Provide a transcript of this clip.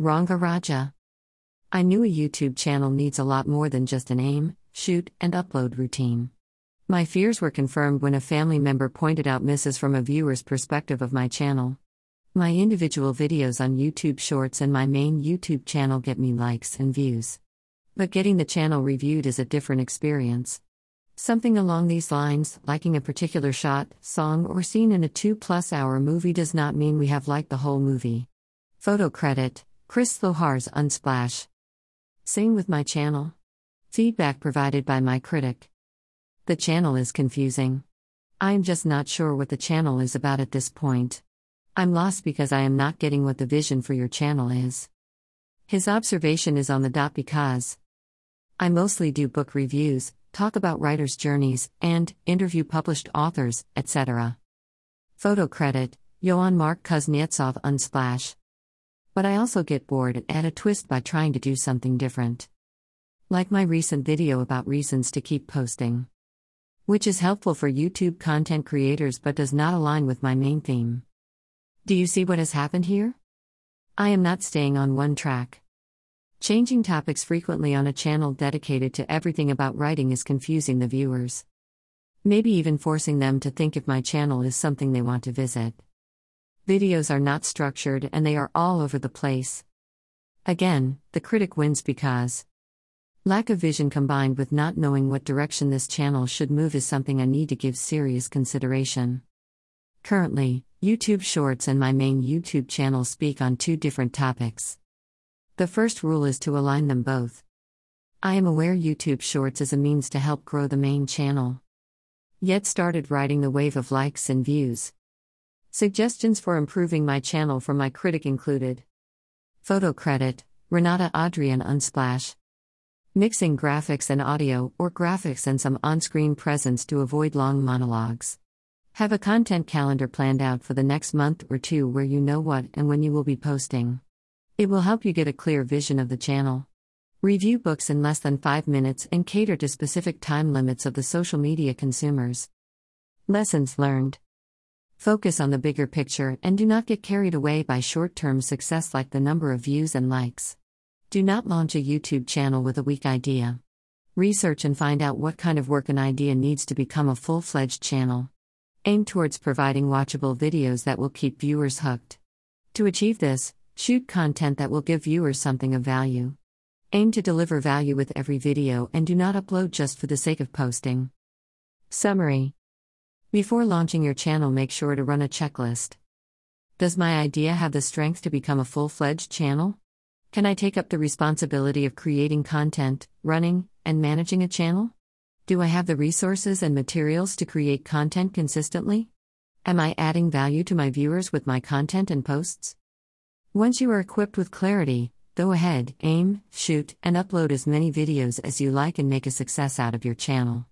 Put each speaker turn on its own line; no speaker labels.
Ranga Raja. I knew a YouTube channel needs a lot more than just an aim, shoot, and upload routine. My fears were confirmed when a family member pointed out misses from a viewer's perspective of my channel. My individual videos on YouTube Shorts and my main YouTube channel get me likes and views. But getting the channel reviewed is a different experience. Something along these lines, liking a particular shot, song, or scene in a 2 plus hour movie does not mean we have liked the whole movie. Photo credit Chris Lohar's Unsplash. Same with my channel. Feedback provided by my critic. The channel is confusing. I'm just not sure what the channel is about at this point. I'm lost because I am not getting what the vision for your channel is. His observation is on the dot because I mostly do book reviews, talk about writers' journeys, and interview published authors, etc. Photo credit Johann Mark Kuznetsov Unsplash. But I also get bored and add a twist by trying to do something different. Like my recent video about reasons to keep posting. Which is helpful for YouTube content creators but does not align with my main theme. Do you see what has happened here? I am not staying on one track. Changing topics frequently on a channel dedicated to everything about writing is confusing the viewers. Maybe even forcing them to think if my channel is something they want to visit. Videos are not structured and they are all over the place. Again, the critic wins because lack of vision combined with not knowing what direction this channel should move is something I need to give serious consideration. Currently, YouTube Shorts and my main YouTube channel speak on two different topics. The first rule is to align them both. I am aware YouTube Shorts is a means to help grow the main channel. Yet started riding the wave of likes and views. Suggestions for improving my channel from my critic included Photo credit Renata Adrian Unsplash. Mixing graphics and audio, or graphics and some on screen presence to avoid long monologues. Have a content calendar planned out for the next month or two where you know what and when you will be posting. It will help you get a clear vision of the channel. Review books in less than 5 minutes and cater to specific time limits of the social media consumers. Lessons learned Focus on the bigger picture and do not get carried away by short term success like the number of views and likes. Do not launch a YouTube channel with a weak idea. Research and find out what kind of work an idea needs to become a full fledged channel. Aim towards providing watchable videos that will keep viewers hooked. To achieve this, Shoot content that will give viewers something of value. Aim to deliver value with every video and do not upload just for the sake of posting. Summary Before launching your channel, make sure to run a checklist. Does my idea have the strength to become a full fledged channel? Can I take up the responsibility of creating content, running, and managing a channel? Do I have the resources and materials to create content consistently? Am I adding value to my viewers with my content and posts? Once you are equipped with clarity, go ahead, aim, shoot, and upload as many videos as you like and make a success out of your channel.